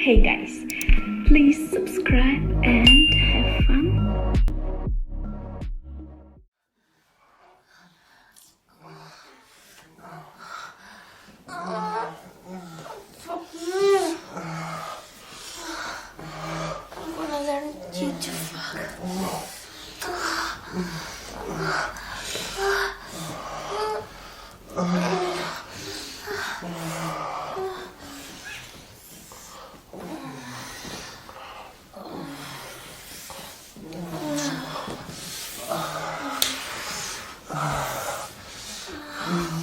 Hey guys, please subscribe and 음.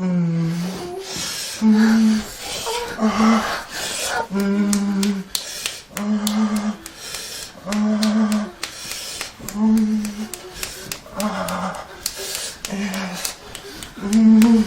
음. 음. 아. 음. 아. 아. 음. 아. 예. 음.